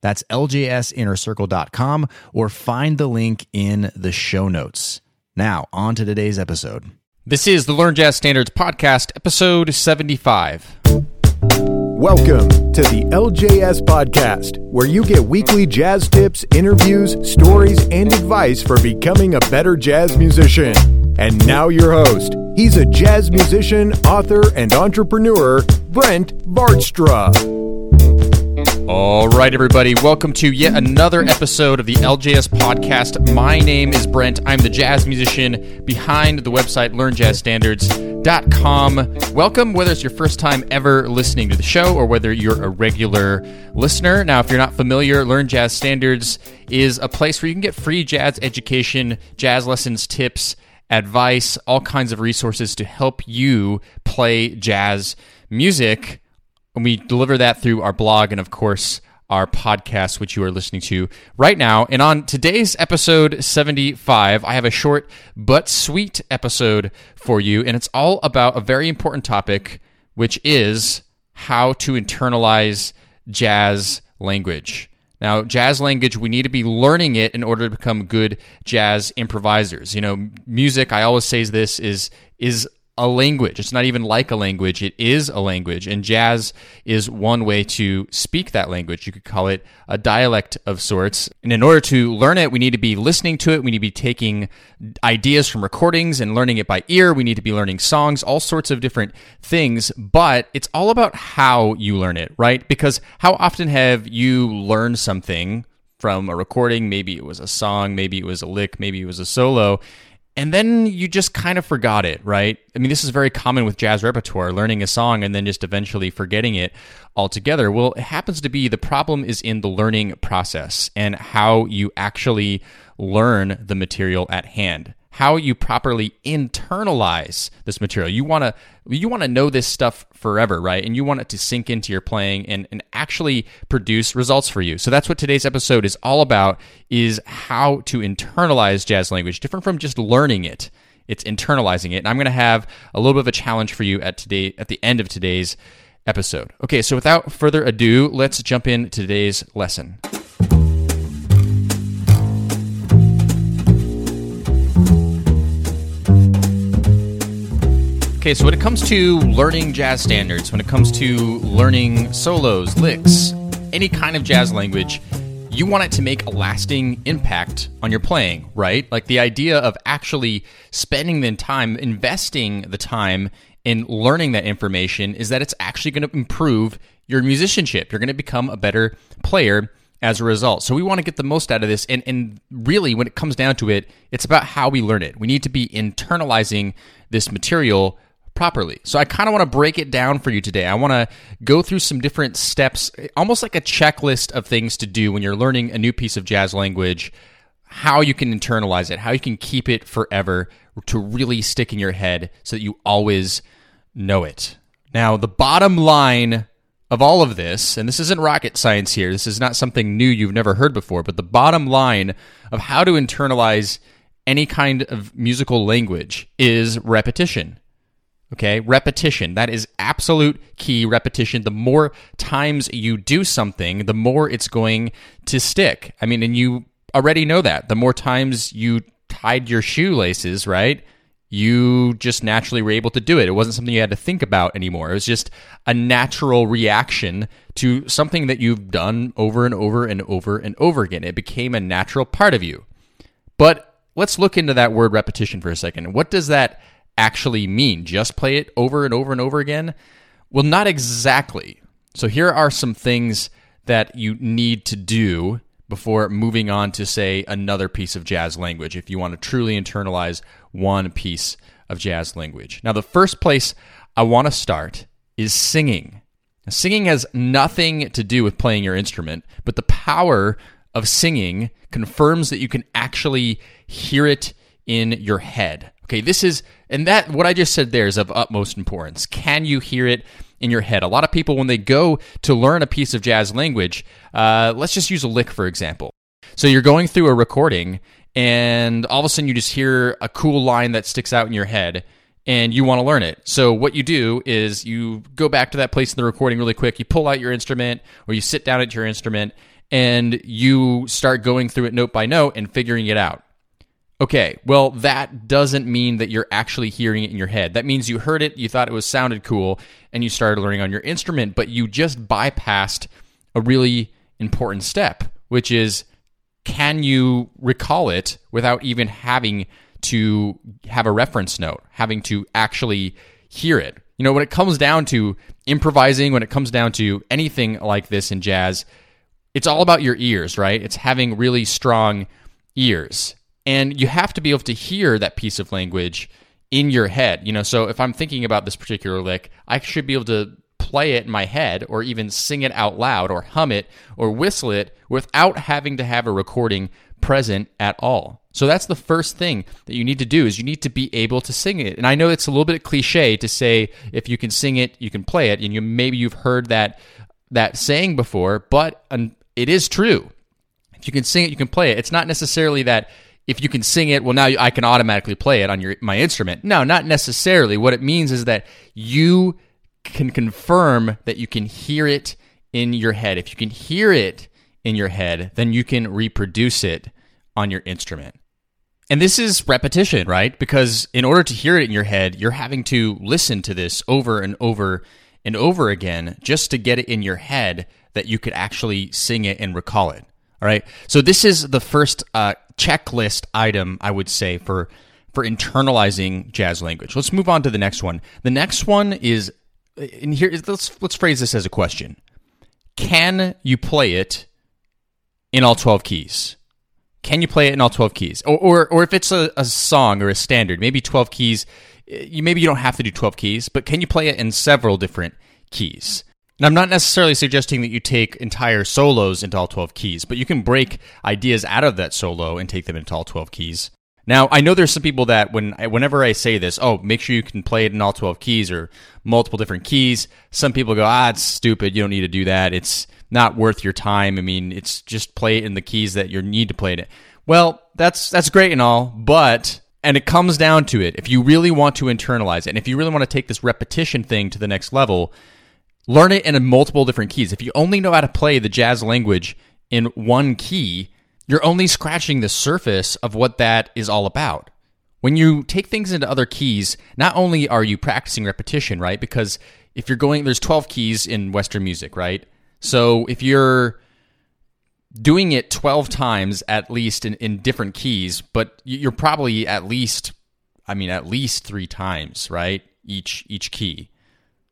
That's ljsinnercircle.com or find the link in the show notes. Now, on to today's episode. This is the Learn Jazz Standards Podcast, episode 75. Welcome to the LJS Podcast, where you get weekly jazz tips, interviews, stories, and advice for becoming a better jazz musician. And now, your host. He's a jazz musician, author, and entrepreneur, Brent Vaartstra. All right, everybody, welcome to yet another episode of the LJS podcast. My name is Brent. I'm the jazz musician behind the website learnjazzstandards.com. Welcome, whether it's your first time ever listening to the show or whether you're a regular listener. Now, if you're not familiar, Learn Jazz Standards is a place where you can get free jazz education, jazz lessons, tips, advice, all kinds of resources to help you play jazz music and we deliver that through our blog and, of course, our podcast, which you are listening to right now. And on today's episode 75, I have a short but sweet episode for you. And it's all about a very important topic, which is how to internalize jazz language. Now, jazz language, we need to be learning it in order to become good jazz improvisers. You know, music, I always say this is is a language. It's not even like a language, it is a language. And jazz is one way to speak that language. You could call it a dialect of sorts. And in order to learn it, we need to be listening to it. We need to be taking ideas from recordings and learning it by ear. We need to be learning songs, all sorts of different things. But it's all about how you learn it, right? Because how often have you learned something? From a recording, maybe it was a song, maybe it was a lick, maybe it was a solo, and then you just kind of forgot it, right? I mean, this is very common with jazz repertoire, learning a song and then just eventually forgetting it altogether. Well, it happens to be the problem is in the learning process and how you actually learn the material at hand how you properly internalize this material. You want to you want to know this stuff forever, right? And you want it to sink into your playing and, and actually produce results for you. So that's what today's episode is all about is how to internalize jazz language, different from just learning it. It's internalizing it. And I'm going to have a little bit of a challenge for you at today at the end of today's episode. Okay, so without further ado, let's jump in today's lesson. Okay, so when it comes to learning jazz standards, when it comes to learning solos, licks, any kind of jazz language, you want it to make a lasting impact on your playing, right? Like the idea of actually spending the time, investing the time in learning that information is that it's actually going to improve your musicianship. You're going to become a better player as a result. So we want to get the most out of this. And, and really, when it comes down to it, it's about how we learn it. We need to be internalizing this material properly. So I kind of want to break it down for you today. I want to go through some different steps, almost like a checklist of things to do when you're learning a new piece of jazz language, how you can internalize it, how you can keep it forever to really stick in your head so that you always know it. Now, the bottom line of all of this, and this isn't rocket science here, this is not something new you've never heard before, but the bottom line of how to internalize any kind of musical language is repetition. Okay, repetition. That is absolute key repetition. The more times you do something, the more it's going to stick. I mean, and you already know that. The more times you tied your shoelaces, right? You just naturally were able to do it. It wasn't something you had to think about anymore. It was just a natural reaction to something that you've done over and over and over and over again. It became a natural part of you. But let's look into that word repetition for a second. What does that actually mean? Just play it over and over and over again? Well, not exactly. So here are some things that you need to do before moving on to, say, another piece of jazz language if you want to truly internalize one piece of jazz language. Now, the first place I want to start is singing. Singing has nothing to do with playing your instrument, but the power of singing confirms that you can actually hear it in your head. Okay, this is, and that, what I just said there is of utmost importance. Can you hear it in your head? A lot of people, when they go to learn a piece of jazz language, uh, let's just use a lick, for example. So you're going through a recording, and all of a sudden you just hear a cool line that sticks out in your head and you want to learn it. So what you do is you go back to that place in the recording really quick. You pull out your instrument or you sit down at your instrument and you start going through it note by note and figuring it out. Okay, well, that doesn't mean that you're actually hearing it in your head. That means you heard it, you thought it was sounded cool, and you started learning on your instrument, but you just bypassed a really important step, which is can you recall it without even having to have a reference note, having to actually hear it? You know, when it comes down to improvising, when it comes down to anything like this in jazz, it's all about your ears, right? It's having really strong ears and you have to be able to hear that piece of language in your head you know? So if i'm thinking about this particular lick i should be able to play it in my head or even sing it out loud or hum it or whistle it without having to have a recording present at all. So that's the first thing that you need to do is you need to be able to sing it. And i know it's a little bit cliche to say if you can sing it you can play it. And you maybe you've heard that that saying before but um, it is true. If you can sing it you can play it. It's not necessarily that if you can sing it, well, now I can automatically play it on your my instrument. No, not necessarily. What it means is that you can confirm that you can hear it in your head. If you can hear it in your head, then you can reproduce it on your instrument. And this is repetition, right? Because in order to hear it in your head, you're having to listen to this over and over and over again just to get it in your head that you could actually sing it and recall it. All right. So this is the first uh, checklist item I would say for for internalizing jazz language. Let's move on to the next one. The next one is in here. Let's let's phrase this as a question. Can you play it in all twelve keys? Can you play it in all twelve keys? Or or, or if it's a, a song or a standard, maybe twelve keys. You maybe you don't have to do twelve keys, but can you play it in several different keys? And I'm not necessarily suggesting that you take entire solos into all 12 keys, but you can break ideas out of that solo and take them into all 12 keys. Now, I know there's some people that when whenever I say this, oh, make sure you can play it in all 12 keys or multiple different keys, some people go, ah, it's stupid. You don't need to do that. It's not worth your time. I mean, it's just play it in the keys that you need to play it. Well, that's that's great and all, but and it comes down to it. If you really want to internalize it, and if you really want to take this repetition thing to the next level, learn it in multiple different keys. If you only know how to play the jazz language in one key, you're only scratching the surface of what that is all about. When you take things into other keys, not only are you practicing repetition, right? Because if you're going, there's 12 keys in Western music, right? So if you're doing it 12 times at least in, in different keys, but you're probably at least, I mean, at least three times, right? Each, each key.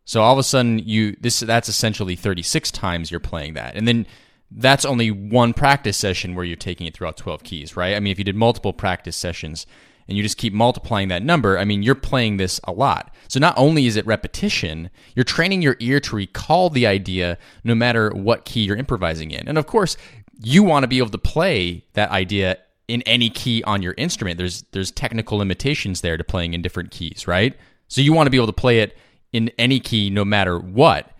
So all of a sudden you this that's essentially 36 times you're playing that. And then that's only one practice session where you're taking it throughout 12 keys, right? I mean, if you did multiple practice sessions and you just keep multiplying that number, I mean, you're playing this a lot. So not only is it repetition, you're training your ear to recall the idea no matter what key you're improvising in. And of course, you want to be able to play that idea in any key on your instrument. There's there's technical limitations there to playing in different keys, right? So you want to be able to play it in any key no matter what.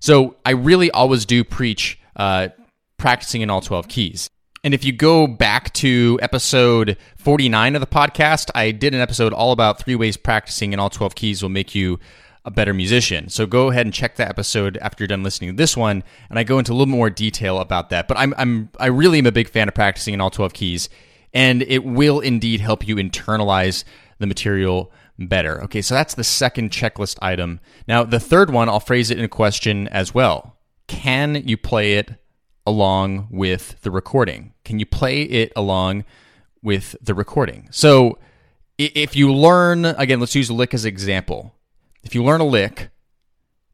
So I really always do preach uh, practicing in all 12 keys. And if you go back to episode 49 of the podcast, I did an episode all about three ways practicing in all 12 keys will make you a better musician. So go ahead and check that episode after you're done listening to this one, and I go into a little more detail about that. But I'm, I'm I really am a big fan of practicing in all 12 keys, and it will indeed help you internalize the material better. Okay, so that's the second checklist item. Now, the third one, I'll phrase it in a question as well. Can you play it along with the recording? Can you play it along with the recording? So, if you learn, again, let's use a lick as an example. If you learn a lick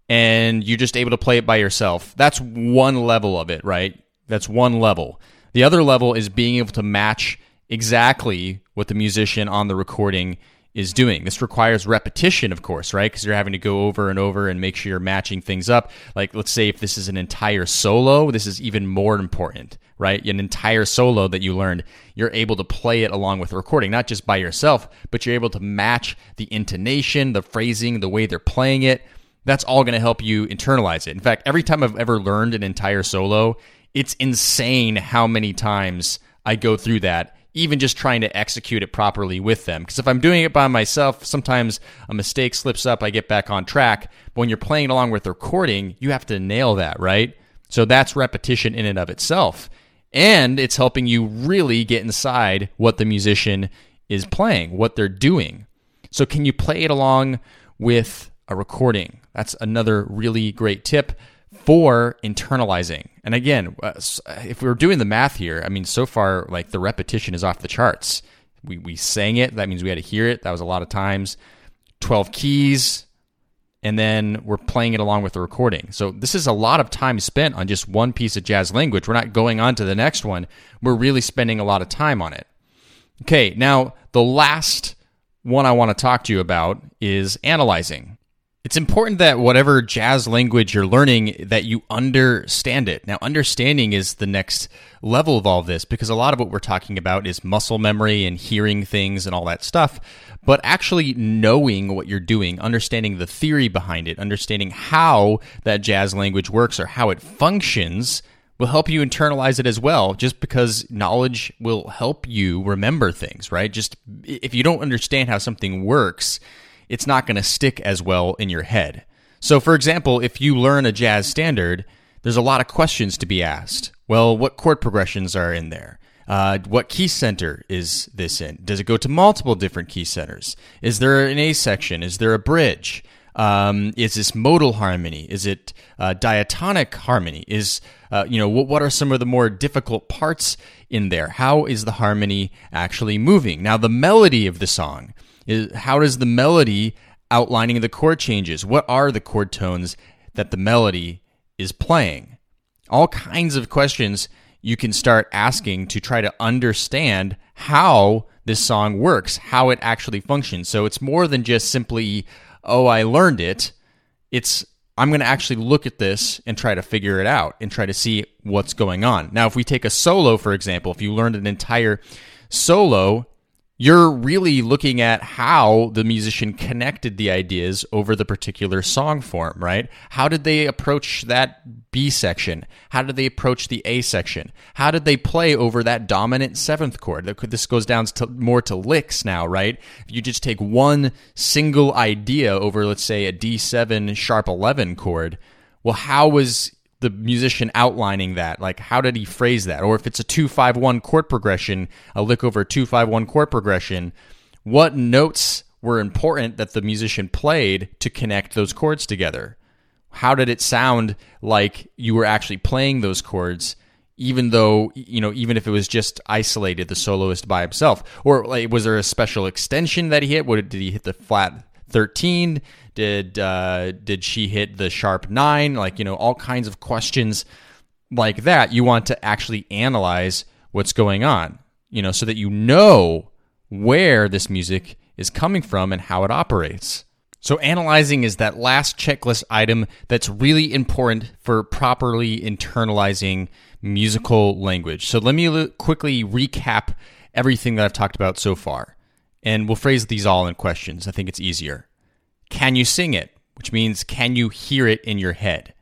and you're just able to play it by yourself, that's one level of it, right? That's one level. The other level is being able to match exactly what the musician on the recording is doing. This requires repetition, of course, right? Because you're having to go over and over and make sure you're matching things up. Like, let's say if this is an entire solo, this is even more important, right? An entire solo that you learned, you're able to play it along with the recording, not just by yourself, but you're able to match the intonation, the phrasing, the way they're playing it. That's all going to help you internalize it. In fact, every time I've ever learned an entire solo, it's insane how many times I go through that even just trying to execute it properly with them. Because if I'm doing it by myself, sometimes a mistake slips up, I get back on track. But when you're playing along with the recording, you have to nail that, right? So that's repetition in and of itself. And it's helping you really get inside what the musician is playing, what they're doing. So, can you play it along with a recording? That's another really great tip for internalizing. And again, uh, if we are doing the math here, I mean, so far, like the repetition is off the charts. We, we sang it. That means we had to hear it. That was a lot of times. 12 keys. And then we're playing it along with the recording. So this is a lot of time spent on just one piece of jazz language. We're not going on to the next one. We're really spending a lot of time on it. Okay, now the last one I want to talk to you about is analyzing. It's important that whatever jazz language you're learning that you understand it. Now understanding is the next level of all this because a lot of what we're talking about is muscle memory and hearing things and all that stuff, but actually knowing what you're doing, understanding the theory behind it, understanding how that jazz language works or how it functions will help you internalize it as well just because knowledge will help you remember things, right? Just if you don't understand how something works, it's not going to stick as well in your head. So, for example, if you learn a jazz standard, there's a lot of questions to be asked. Well, what chord progressions are in there? Uh, what key center is this in? Does it go to multiple different key centers? Is there an A section? Is there a bridge? Um, is this modal harmony? Is it uh, diatonic harmony? Is uh, you know what, what are some of the more difficult parts in there? How is the harmony actually moving? Now, the melody of the song is how does the melody outlining the chord changes? What are the chord tones that the melody is playing? All kinds of questions you can start asking to try to understand how this song works, how it actually functions. So it's more than just simply, oh, I learned it. It's, I'm going to actually look at this and try to figure it out and try to see what's going on. Now, if we take a solo, for example, if you learned an entire solo, you're really looking at how the musician connected the ideas over the particular song form, right? How did they approach that B section? How did they approach the A section? How did they play over that dominant seventh chord? This goes down to more to licks now, right? If you just take one single idea over, let's say, a D7 sharp 11 chord, well, how was the musician outlining that? Like how did he phrase that? Or if it's a 251 chord progression a lick over a 251 chord progression what notes were important that the musician played to connect those chords together? How did it sound like you were actually playing those chords even though you know even if it was just isolated the soloist by himself? Or like was there a special extension that he hit? What did he hit the flat 13 did uh, did she hit the sharp nine? Like you know, all kinds of questions like that. You want to actually analyze what's going on, you know, so that you know where this music is coming from and how it operates. So, analyzing is that last checklist item that's really important for properly internalizing musical language. So, let me quickly recap everything that I've talked about so far. And we'll phrase these all in questions. I think it's easier. Can you sing it? Which means, can you hear it in your head?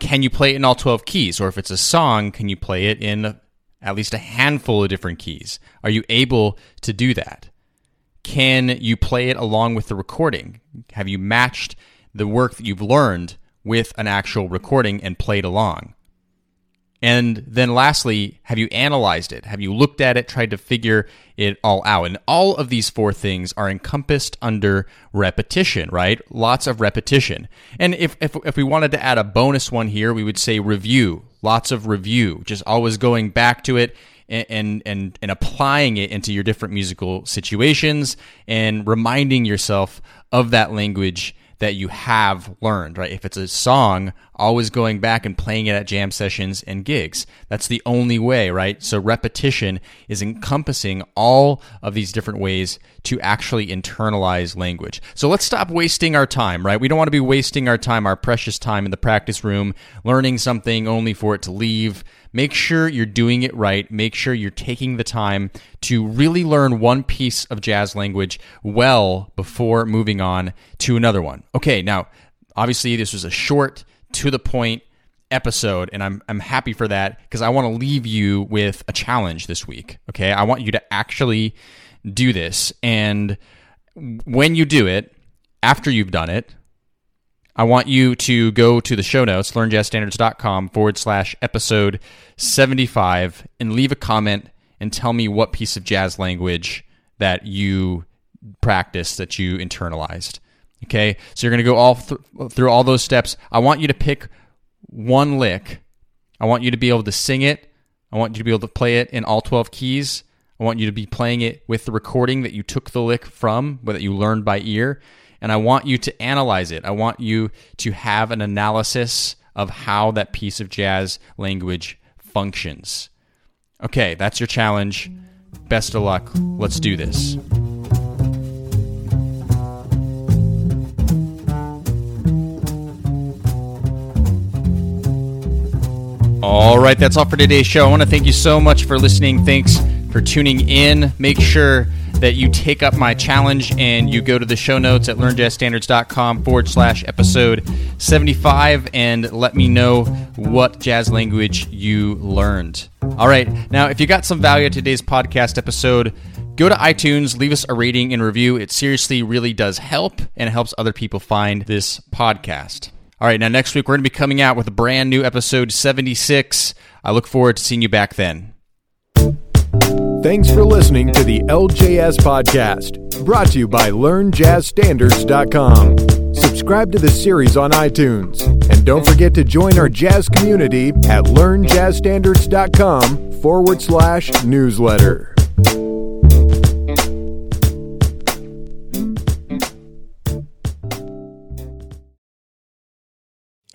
Can you play it in all 12 keys? Or if it's a song, can you play it in at least a handful of different keys? Are you able to do that? Can you play it along with the recording? Have you matched the work that you've learned with an actual recording and played along? And then lastly, have you analyzed it? Have you looked at it, tried to figure it all out? And all of these four things are encompassed under repetition, right? Lots of repetition. And if, if, if we wanted to add a bonus one here, we would say review. Lots of review. Just always going back to it and, and, and applying it into your different musical situations and reminding yourself of that language that you have learned, right? If it's a song, always going back and playing it at jam sessions and gigs. That's the only way, right? So repetition is encompassing all of these different ways to actually internalize language. So let's stop wasting our time, right? We don't want to be wasting our time, our precious time in the practice room, learning something only for it to leave. Make sure you're doing it right. Make sure you're taking the time to really learn one piece of jazz language well before moving on to another one. Okay, now, obviously, this was a short, to the point episode, and I'm, I'm happy for that because I want to leave you with a challenge this week. Okay, I want you to actually do this. And when you do it, after you've done it, I want you to go to the show notes, learnjazzstandards.com forward slash episode 75, and leave a comment and tell me what piece of jazz language that you practiced, that you internalized. Okay, so you're going to go all th- through all those steps. I want you to pick one lick. I want you to be able to sing it. I want you to be able to play it in all 12 keys. I want you to be playing it with the recording that you took the lick from, that you learned by ear and I want you to analyze it. I want you to have an analysis of how that piece of jazz language functions. Okay, that's your challenge. Best of luck. Let's do this. All right, that's all for today's show. I want to thank you so much for listening. Thanks for tuning in. Make sure that you take up my challenge and you go to the show notes at learnjazzstandards.com forward slash episode 75 and let me know what jazz language you learned. All right, now if you got some value at today's podcast episode, go to iTunes, leave us a rating and review. It seriously really does help and it helps other people find this podcast. All right, now next week we're going to be coming out with a brand new episode 76. I look forward to seeing you back then. Thanks for listening to the LJS Podcast, brought to you by LearnJazzStandards.com. Subscribe to the series on iTunes, and don't forget to join our jazz community at LearnJazzStandards.com forward slash newsletter.